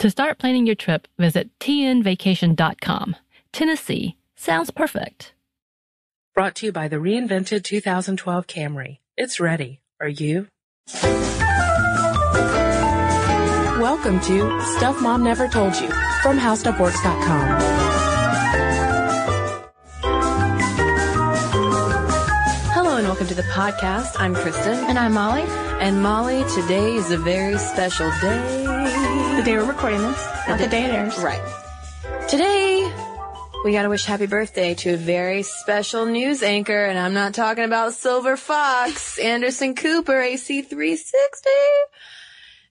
To start planning your trip, visit tnvacation.com. Tennessee sounds perfect. Brought to you by the reinvented 2012 Camry. It's ready. Are you? Welcome to Stuff Mom Never Told You from HowStuffWorks.com. Hello and welcome to the podcast. I'm Kristen. And I'm Molly. And Molly, today is a very special day. The day we're recording this, not the day it airs. Right. Today, we gotta wish happy birthday to a very special news anchor, and I'm not talking about Silver Fox, Anderson Cooper, AC360.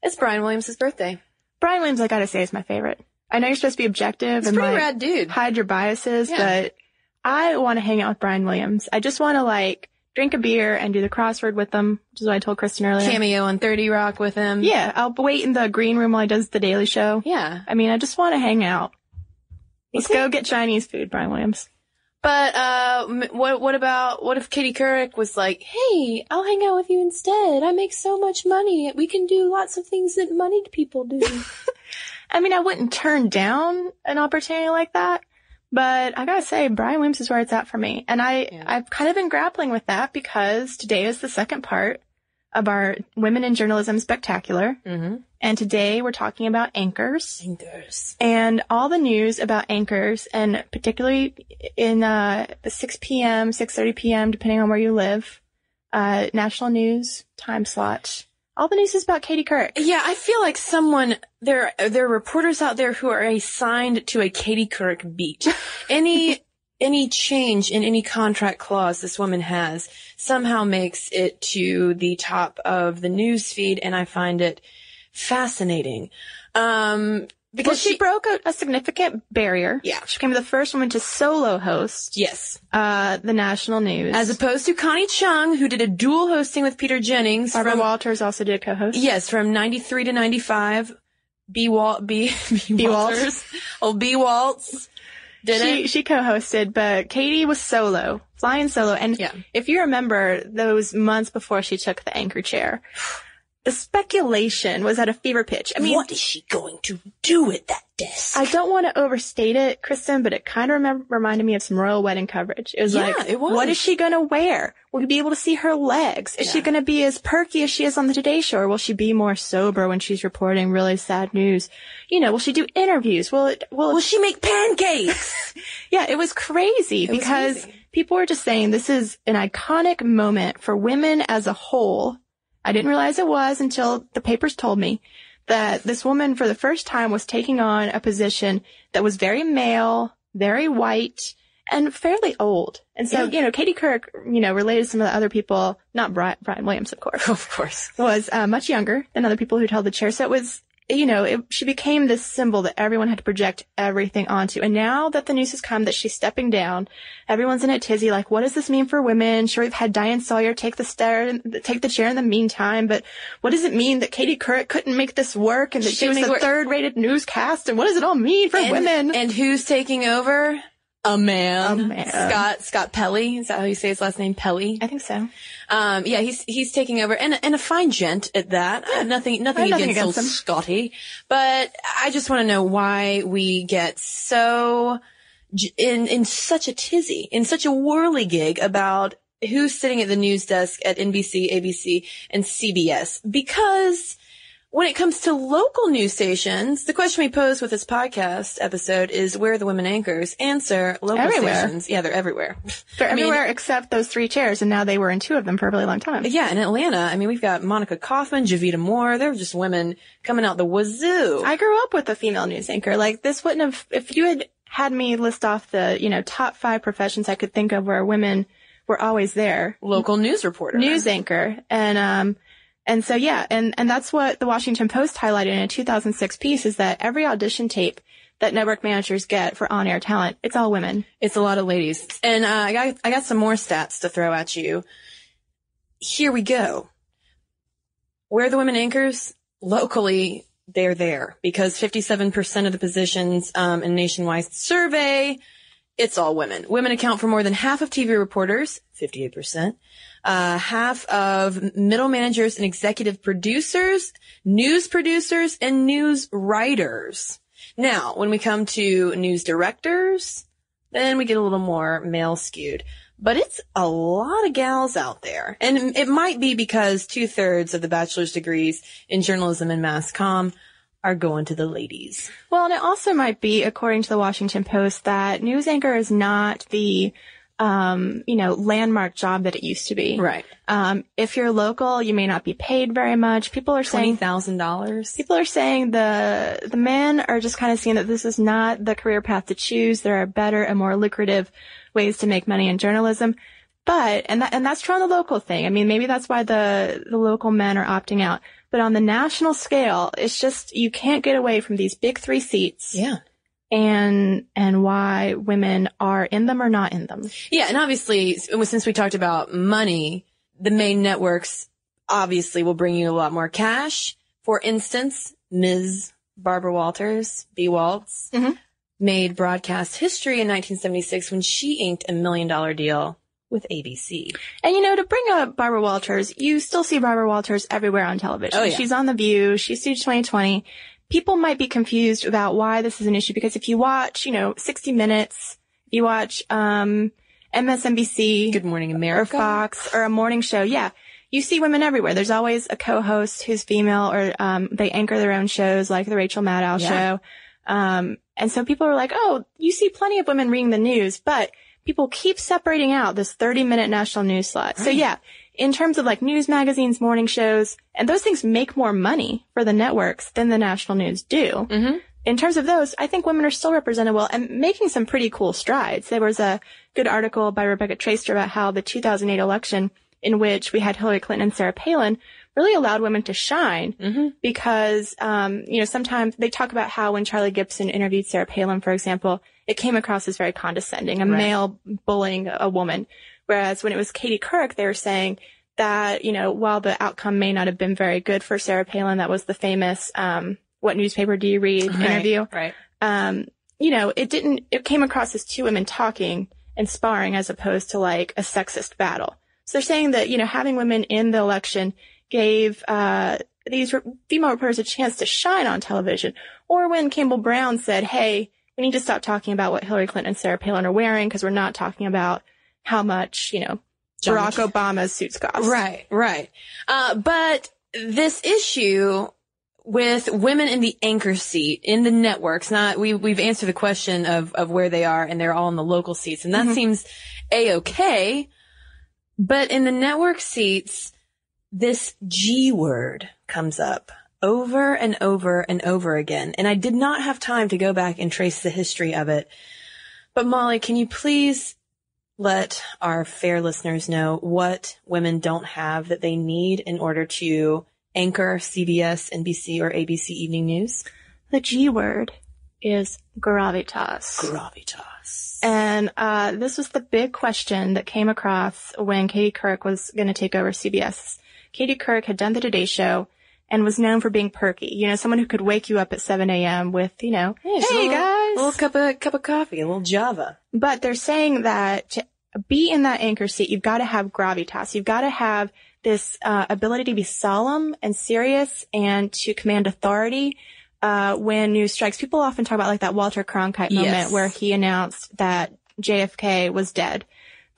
It's Brian Williams' birthday. Brian Williams, I gotta say, is my favorite. I know you're supposed to be objective He's and pretty like rad dude. hide your biases, Yeah. but I want to hang out with Brian Williams. I just want to like drink a beer and do the crossword with them, which is what I told Kristen earlier. Cameo on 30 Rock with him. Yeah, I'll wait in the green room while he does the Daily Show. Yeah. I mean, I just want to hang out. Let's go get Chinese food, Brian Williams. But uh, what what about what if Katie Couric was like, "Hey, I'll hang out with you instead. I make so much money. We can do lots of things that moneyed people do." I mean, I wouldn't turn down an opportunity like that, but I gotta say, Brian Williams is where it's at for me. And I, Yeah. I've kind of been grappling with that because today is the second part of our Women in Journalism Spectacular. mm-hmm. And today we're talking about anchors Fingers. and all the news about anchors and particularly in, uh, the 6 p.m., 6.30 p.m., depending on where you live, uh, national news time slot. All the news is about Katie Couric. Yeah, I feel like someone there there are reporters out there who are assigned to a Katie Couric beat. Any any change in any contract clause this woman has somehow makes it to the top of the news feed, and I find it fascinating. Um, because Well, she, broke a, a significant barrier. Yeah. She became the first woman to solo host yes, uh, the national news. as opposed to Connie Chung, who did a dual hosting with Peter Jennings Barbara from Walters also did co-host. Yes, from 93 to 95. B. Walt, B. B. B. Walters. Oh, B. Waltz. Did She, it? she co-hosted, but Katie was solo, flying solo. And Yeah. if you remember those months before she took the anchor chair, the speculation was at a fever pitch. I mean, what is she going to do with that desk? I don't want to overstate it, Kristen, but it kind of remem- reminded me of some royal wedding coverage. It was Yeah, like, it was. what is she going to wear? Will we be able to see her legs? Is she going to be as perky as she is on the Today Show, or will she be more sober when she's reporting really sad news? You know, will she do interviews? Will it, will, Will she make pancakes? yeah, it was crazy was because crazy. people were just saying this is an iconic moment for women as a whole. I didn't realize it was until the papers told me that this woman for the first time was taking on a position that was very male, very white, and fairly old. And so, Yeah. you know, Katie Couric, you know, related to some of the other people, not Brian, Brian Williams, of course, of course. was uh, much younger than other people who'd held the chair. So it was, you know, it, she became this symbol that everyone had to project everything onto. And now that the news has come that she's stepping down, everyone's in a tizzy. Like, what does this mean for women? Sure, we've had Diane Sawyer take the stair, take the chair in the meantime, but what does it mean that Katie Couric couldn't make this work and that She she, was the work. third-rated newscast? And what does it all mean for and, women? And who's taking over? A man. A man. Scott Scott Pelley. Is that how you say his last name? Pelley. I think so. Um, yeah, he's he's taking over, and and a fine gent at that. Uh, nothing nothing, nothing against, against. Scotty, but I just want to know why we get so in in such a tizzy, in such a whirligig about who's sitting at the news desk at NBC, ABC, and CBS because when it comes to local news stations, the question we pose with this podcast episode is where are the women anchors? Answer local Everywhere. stations. Yeah, they're everywhere. They're I mean- everywhere except those three chairs, and now they were in two of them for a really long time. Yeah, in Atlanta, I mean, we've got Monica Kaufman, Jovita Moore. They're just women coming out the wazoo. I grew up with a female news anchor. Like this wouldn't have, if you had had me list off the, you know, top five professions I could think of where women were always there. Local news reporter. News anchor. And, um, and so yeah, and, and that's what the Washington Post highlighted in a 2006 piece is that every audition tape that network managers get for on-air talent, it's all women. It's a lot of ladies. And uh, I got I got some more stats to throw at you. Here we go. Where are the women anchors? Locally, they're there because 57% of the positions um, in a nationwide survey, it's all women. Women account for more than half of TV reporters, 58%, uh, half of middle managers and executive producers, news producers, and news writers. Now, when we come to news directors, then we get a little more male skewed. But it's a lot of gals out there. And it might be because two thirds of the bachelor's degrees in journalism and mass comm are going to the ladies. Well, and it also might be, according to the Washington Post, that news anchor is not the, um, you know, landmark job that it used to be. Right. Um, if you're local, you may not be paid very much. People are saying $20,000. people are saying the the men are just kind of seeing that this is not the career path to choose. There are better and more lucrative ways to make money in journalism. But and that and that's true on the local thing. I mean, maybe that's why the the local men are opting out. But on the national scale, it's just you can't get away from these big three seats Yeah. and and why women are in them or not in them. Yeah, and obviously, since we talked about money, the main networks obviously will bring you a lot more cash. For instance, Ms. Barbara Walters, B. Waltz, Mhm. made broadcast history in 1976 when she inked a million dollar deal with ABC. And you know, to bring up Barbara Walters, you still see Barbara Walters everywhere on television. Oh, yeah. She's on The View. She's Studio 2020. People might be confused about why this is an issue because if you watch, you know, 60 Minutes, you watch, um, MSNBC Good Morning or America. Fox or a morning show, yeah, you see women everywhere. There's always a co-host who's female or, um, they anchor their own shows like the Rachel Maddow Yeah. show. Um, and so people are like, oh, you see plenty of women reading the news, but people keep separating out this 30 minute national news slot. So yeah, in terms of like news magazines, morning shows, and those things make more money for the networks than the national news do. Mhm. In terms of those, I think women are still represented well and making some pretty cool strides. There was a good article by Rebecca Traister about how the 2008 election in which we had Hillary Clinton and Sarah Palin really allowed women to shine Mhm. because, um, you know, sometimes they talk about how when Charlie Gibson interviewed Sarah Palin, for example, it came across as very condescending, a Right. male bullying a woman. Whereas when it was Katie Couric, they were saying that, you know, while the outcome may not have been very good for Sarah Palin, that was the famous, um, what newspaper do you read Right, interview. Right. Um, you know, it didn't, it came across as two women talking and sparring as opposed to like a sexist battle. So they're saying that, you know, having women in the election gave, uh, these re- female reporters a chance to shine on television. Or when Campbell Brown said, hey, we need to stop talking about what Hillary Clinton and Sarah Palin are wearing because we're not talking about how much, you know, John Barack Obama's suits cost. Right, right. Uh, but this issue with women in the anchor seat in the networks, not, we, we've answered the question of, of where they are and they're all in the local seats and that seems a-okay. But in the network seats, this G word comes up over and over and over again. And I did not have time to go back and trace the history of it. But Molly, can you please let our fair listeners know what women don't have that they need in order to anchor CBS, NBC, or ABC Evening News? The G word is gravitas. Gravitas. And uh, this was the big question that came across when Katie Couric was going to take over CBS. Katie Couric had done the Today Show, and was known for being perky. You know, someone who could wake you up at 7 a.m. with, you know, a hey little, guys. a little cup of cup of coffee, a little Java. But they're saying that to be in that anchor seat, you've got to have gravitas. You've got to have this uh, ability to be solemn and serious and to command authority uh, when news strikes. People often talk about like that Walter Cronkite moment Yes. where he announced that JFK was dead.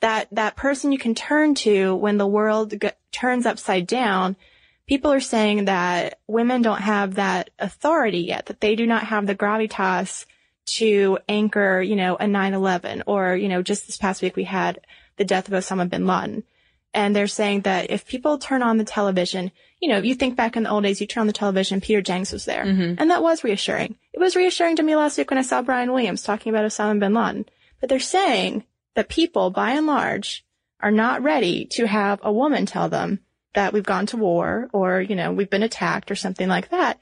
That that person you can turn to when the world g- turns upside down. People are saying that women don't have that authority yet. That they do not have the gravitas to anchor, you know, a 9-11 or, you know, just this past week we had the death of Osama bin Laden. And they're saying that if people turn on the television, you know, you think back in the old days, you turn on the television, Peter Jennings was there. Mm-hmm. And that was reassuring. It was reassuring to me last week when I saw Brian Williams talking about Osama bin Laden. But they're saying that people, by and large, are not ready to have a woman tell them that we've gone to war or, you know, we've been attacked or something like that.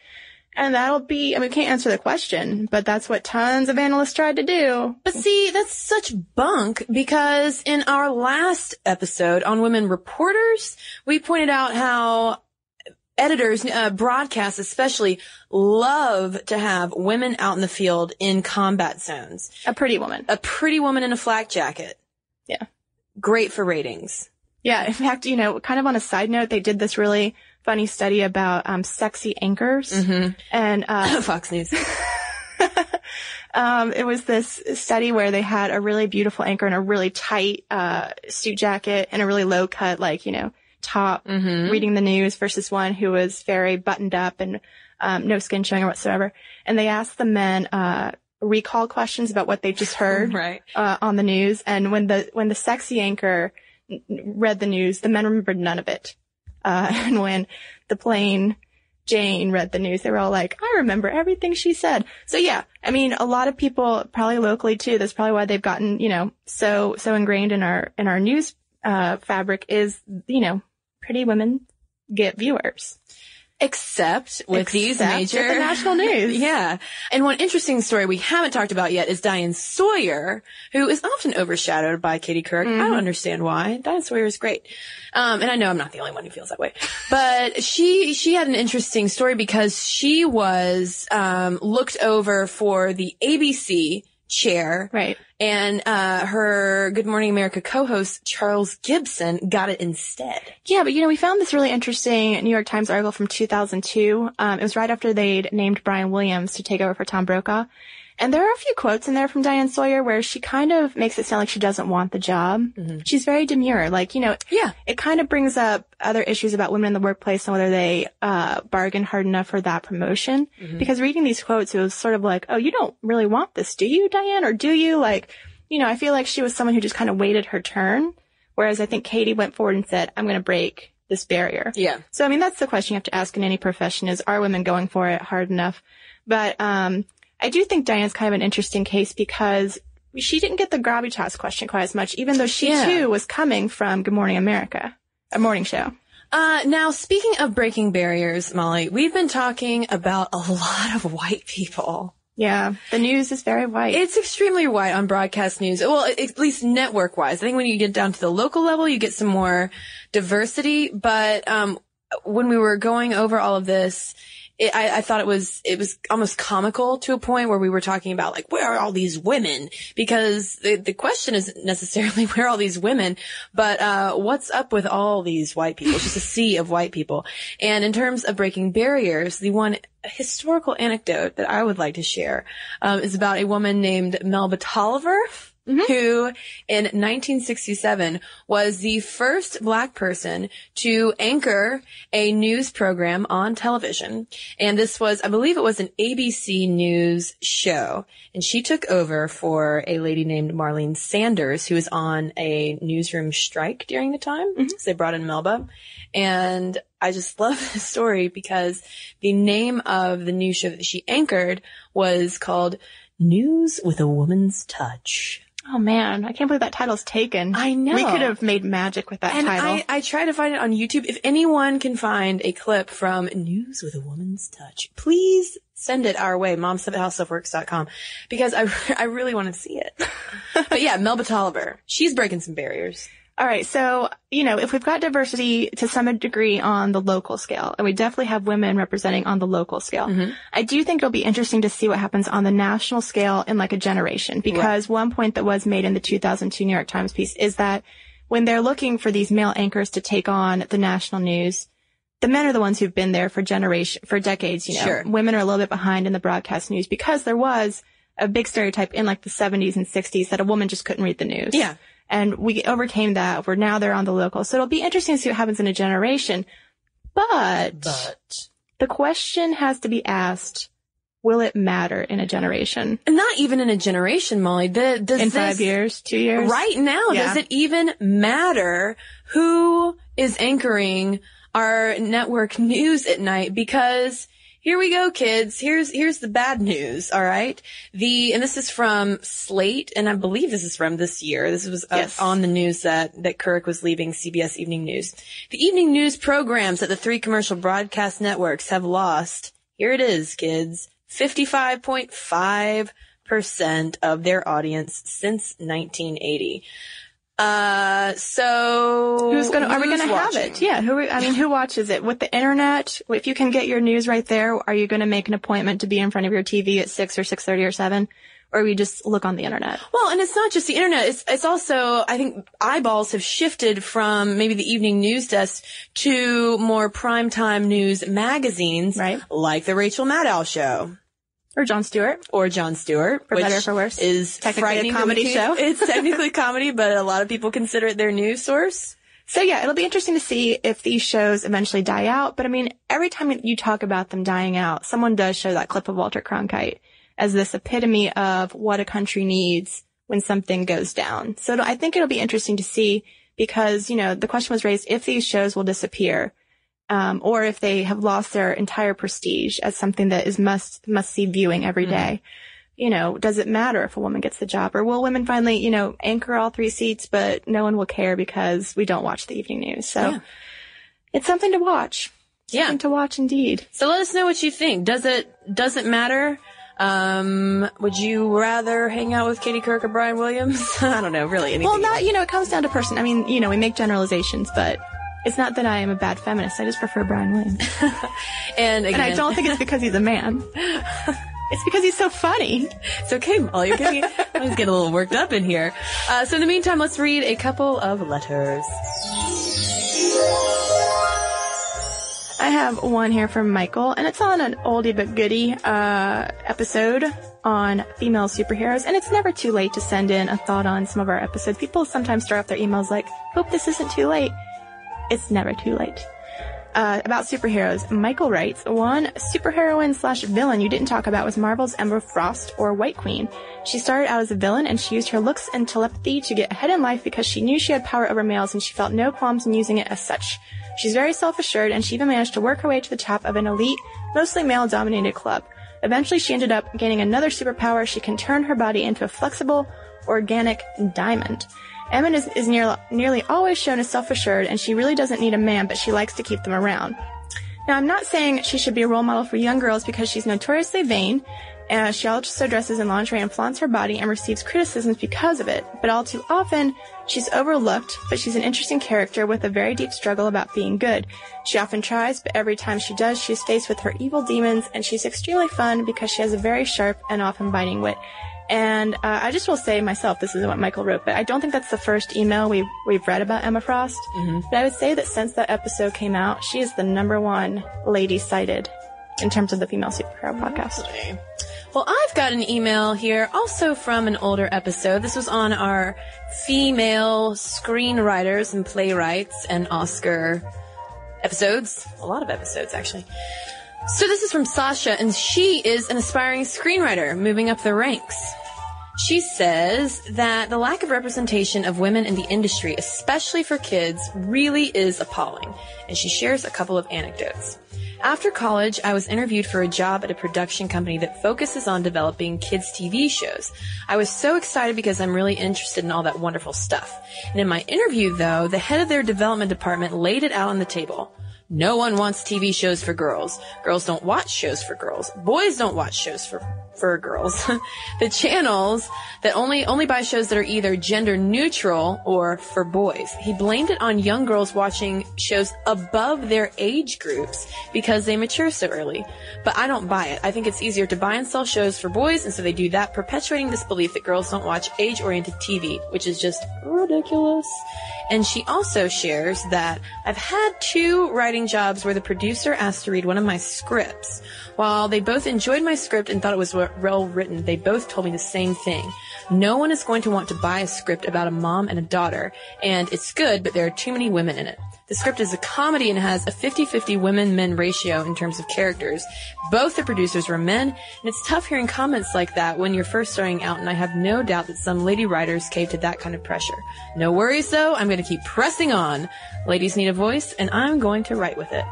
And that'll be, I mean, we can't answer the question, but that's what tons of analysts tried to do. But see, that's such bunk because in our last episode on women reporters, we pointed out how editors, uh, broadcasts especially, love to have women out in the field in combat zones. A pretty woman. A pretty woman in a flak jacket. Yeah. Great for ratings. Yeah. In fact, you know, kind of on a side note, they did this really funny study about, um, sexy anchors. And, uh, Fox News. um, it was this study where they had a really beautiful anchor in a really tight, uh, suit jacket and a really low cut, like, you know, top reading the news versus one who was very buttoned up and, um, no skin showing or whatsoever. And they asked the men, uh, recall questions about what they just heard. Right. uh, on the news, and when the when the sexy anchor read the news, the men remembered none of it. Uh, and when the plain Jane read the news, they were all like, "I remember everything she said." So yeah, I mean, a lot of people, probably locally too. That's probably why they've gotten you know so so ingrained in our in our news uh, fabric is you know pretty women get viewers. Except with these major the national news. yeah. And one interesting story we haven't talked about yet is Diane Sawyer, who is often overshadowed by Katie Couric. I Mm-hmm. don't understand why. Diane Sawyer is great. Um, and I know I'm not the only one who feels that way, but she, she had an interesting story because she was, um, looked over for the ABC chair. Right. And, uh, her Good Morning America co-host, Charles Gibson, got it instead. Yeah, but you know, we found this really interesting New York Times article from 2002. Um, it was right after they'd named Brian Williams to take over for Tom Brokaw. And there are a few quotes in there from Diane Sawyer where she kind of makes it sound like she doesn't want the job. She's very demure. Like, you know, Yeah. it kind of brings up other issues about women in the workplace and whether they, uh, bargain hard enough for that promotion. Because reading these quotes, it was sort of like, oh, you don't really want this, do you, Diane? Or do you? Like, you know, I feel like she was someone who just kind of waited her turn. Whereas I think Katie went forward and said, I'm going to break this barrier. Yeah. So, I mean, that's the question you have to ask in any profession is, are women going for it hard enough? But, um, I do think Diane's kind of an interesting case because she didn't get the gravitas question quite as much, even though she Yeah. too was coming from Good Morning America, a morning show. Uh, now, speaking of breaking barriers, Molly, we've been talking about a lot of white people. Yeah. The news is very white. It's extremely white on broadcast news. Well, at least network wise. I think when you get down to the local level, you get some more diversity. But, um, when we were going over all of this, it, I, I thought it was, it was almost comical to a point where we were talking about like, where are all these women? Because the, the question isn't necessarily where are all these women, but, uh, what's up with all these white people? It's just a sea of white people. And in terms of breaking barriers, the one historical anecdote that I would like to share, um, is about a woman named Melba Tolliver. Mm-hmm. Who in 1967 was the first black person to anchor a news program on television. And this was, I believe it was an ABC News show. And she took over for a lady named Marlene Sanders, who was on a newsroom strike during the time. Mm-hmm. So they brought in Melba. And I just love this story because the name of the news show that she anchored was called News with a Woman's Touch. Oh man, I can't believe that title's taken. I know. We could have made magic with that And title. I, I try to find it on YouTube. If anyone can find a clip from News with a Woman's Touch, please send it our way, moms because I, I really want to see it. but yeah, Melba Tolliver, she's breaking some barriers. All right. So, you know, if we've got diversity to some degree on the local scale, and we definitely have women representing on the local scale, Mm-hmm. I do think it'll be interesting to see what happens on the national scale in like a generation. Because one point that was made in the 2002 New York Times piece is that when they're looking for these male anchors to take on the national news, the men are the ones who've been there for generation, for decades, you know. Sure. Women are a little bit behind in the broadcast news because there was a big stereotype in like the 70s and 60s that a woman just couldn't read the news. Yeah. And we overcame that. We're now they're on the local. So it'll be interesting to see what happens in a generation. But, But the question has to be asked, will it matter in a generation? not even in a generation, Molly. The, does In this, five years, two years? Right now, Yeah. does it even matter who is anchoring our network news at night? Because here we go, kids. Here's, here's the bad news. All right. The, and this is from Slate, and I believe this is from this year. This was uh, Yes. on the news that, that Couric was leaving CBS Evening News. The evening news programs at the three commercial broadcast networks have lost, here it is, kids, 55.5% of their audience since 1980. Uh, so Who's gonna, are we gonna have it? Yeah, who, I mean, who watches it? With the internet, if you can get your news right there, are you gonna make an appointment to be in front of your TV at 6 or 6.30 or 7? Or we just look on the internet? Well, and it's not just the internet. It's it's also I think eyeballs have shifted from maybe the evening news desk to more primetime news magazines, Right. Like the Rachel Maddow show Or Jon Stewart? or Jon Stewart, For which better or for worse. is Technically a comedy show. It's technically comedy, but a lot of people consider it their news source. So yeah, it'll be interesting to see if these shows eventually die out. But I mean, every time you talk about them dying out, someone does show that clip of Walter Cronkite as this epitome of what a country needs when something goes down. So I think it'll be interesting to see because, you know, the question was raised if these shows will disappear. Um, or if they have lost their entire prestige as something that is must, must see viewing every day. You know, does it matter if a woman gets the job or will women finally, you know, anchor all three seats, but no one will care because we don't watch the evening news. So Yeah. it's something to watch. Yeah. To watch indeed. So let us know what you think. Does it does it matter? Um, would you rather hang out with Katie Couric or Brian Williams? I don't know, really. Anything. Well, not, you know, it comes down to person. I mean, you know, we make generalizations, but it's not that I am a bad feminist. I just prefer Brian Williams. and again, And I don't think it's because he's a man. It's because he's so funny. It's okay, Molly. You're getting, was getting a little worked up in here. Uh, so in the meantime, let's read a couple of letters. I have one here from Michael, and it's on an oldie but goodie uh, episode on female superheroes. And it's never too late to send in a thought on some of our episodes. People sometimes start off their emails like, "Hope this isn't too late." It's never too late. Uh, about superheroes, Michael writes, one superheroine slash villain you didn't talk about was Marvel's Emma Frost or White Queen. She started out as a villain and she used her looks and telepathy to get ahead in life because she knew she had power over males and she felt no qualms in using it as such. She's very self-assured and she even managed to work her way to the top of an elite, mostly male-dominated club. Eventually she ended up gaining another superpower. She can turn her body into a flexible, organic diamond. Emmett is, is near, nearly always shown as self-assured and she really doesn't need a man, but she likes to keep them around. Now, I'm not saying she should be a role model for young girls because she's notoriously vain. Uh, she also dresses in lingerie and flaunts her body and receives criticisms because of it. But all too often, she's overlooked, but she's an interesting character with a very deep struggle about being good. She often tries, but every time she does, she's faced with her evil demons, and she's extremely fun because she has a very sharp and often biting wit. And uh, I just will say myself, this isn't what Michael wrote, but I don't think that's the first email we've we've read about Emma Frost. But I would say that since that episode came out, she is the number one lady cited in terms of the female superhero podcast. Well, I've got an email here also from an older episode. This was on our female screenwriters and playwrights and Oscar episodes. A lot of episodes, actually. So this is from Sasha, and she is an aspiring screenwriter moving up the ranks. She says that the lack of representation of women in the industry, especially for kids, really is appalling. And she shares a couple of anecdotes. After college, I was interviewed for a job at a production company that focuses on developing kids' TV shows. I was so excited because I'm really interested in all that wonderful stuff. And in my interview, though, the head of their development department laid it out on the table. No one wants TV shows for girls. Girls don't watch shows for girls. Boys don't watch shows for, for girls. the channels that only only buy shows that are either gender neutral or for boys. He blamed it on young girls watching shows above their age groups because they mature so early. But I don't buy it. I think it's easier to buy and sell shows for boys, and so they do that, perpetuating this belief that girls don't watch age-oriented TV, which is just ridiculous. And she also shares that I've had two writing jobs where the producer asked to read one of my scripts. While they both enjoyed my script and thought it was well written, they both told me the same thing. No one is going to want to buy a script about a mom and a daughter, and it's good, but there are too many women in it. The script is a comedy and has a 50-50 women-men ratio in terms of characters. Both the producers were men, and it's tough hearing comments like that when you're first starting out, and I have no doubt that some lady writers cave to that kind of pressure. No worries though, I'm going to keep pressing on. Ladies need a voice, and I'm going to write with it.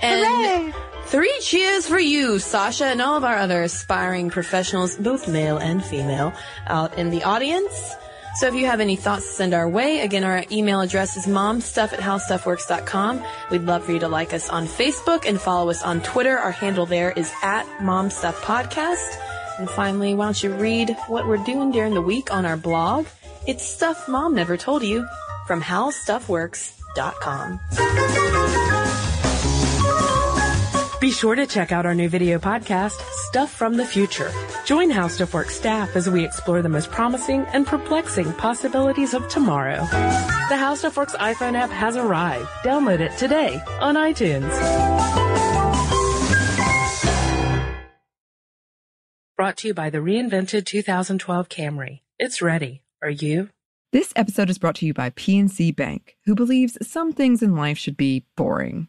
And Hooray! three cheers for you, Sasha, and all of our other aspiring professionals, both male and female, out in the audience. So if you have any thoughts to send our way, again, our email address is momstuff at howstuffworks.com. We'd love for you to like us on Facebook and follow us on Twitter. Our handle there is at momstuffpodcast. And finally, why don't you read what we're doing during the week on our blog? It's stuff mom never told you from howstuffworks.com. Be sure to check out our new video podcast, Stuff from the Future. Join How Stuff Works staff as we explore the most promising and perplexing possibilities of tomorrow. The How Stuff Works iPhone app has arrived. Download it today on iTunes. Brought to you by the reinvented 2012 Camry. It's ready. Are you? This episode is brought to you by PNC Bank, who believes some things in life should be boring,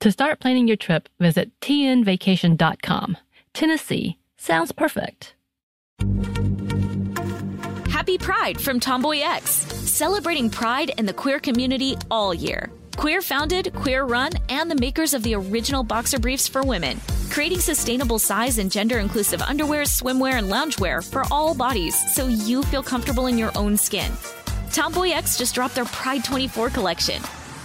To start planning your trip, visit tnvacation.com. Tennessee sounds perfect. Happy Pride from Tomboy X, celebrating pride and the queer community all year. Queer founded, queer run, and the makers of the original boxer briefs for women, creating sustainable size and gender inclusive underwear, swimwear, and loungewear for all bodies so you feel comfortable in your own skin. Tomboy X just dropped their Pride 24 collection.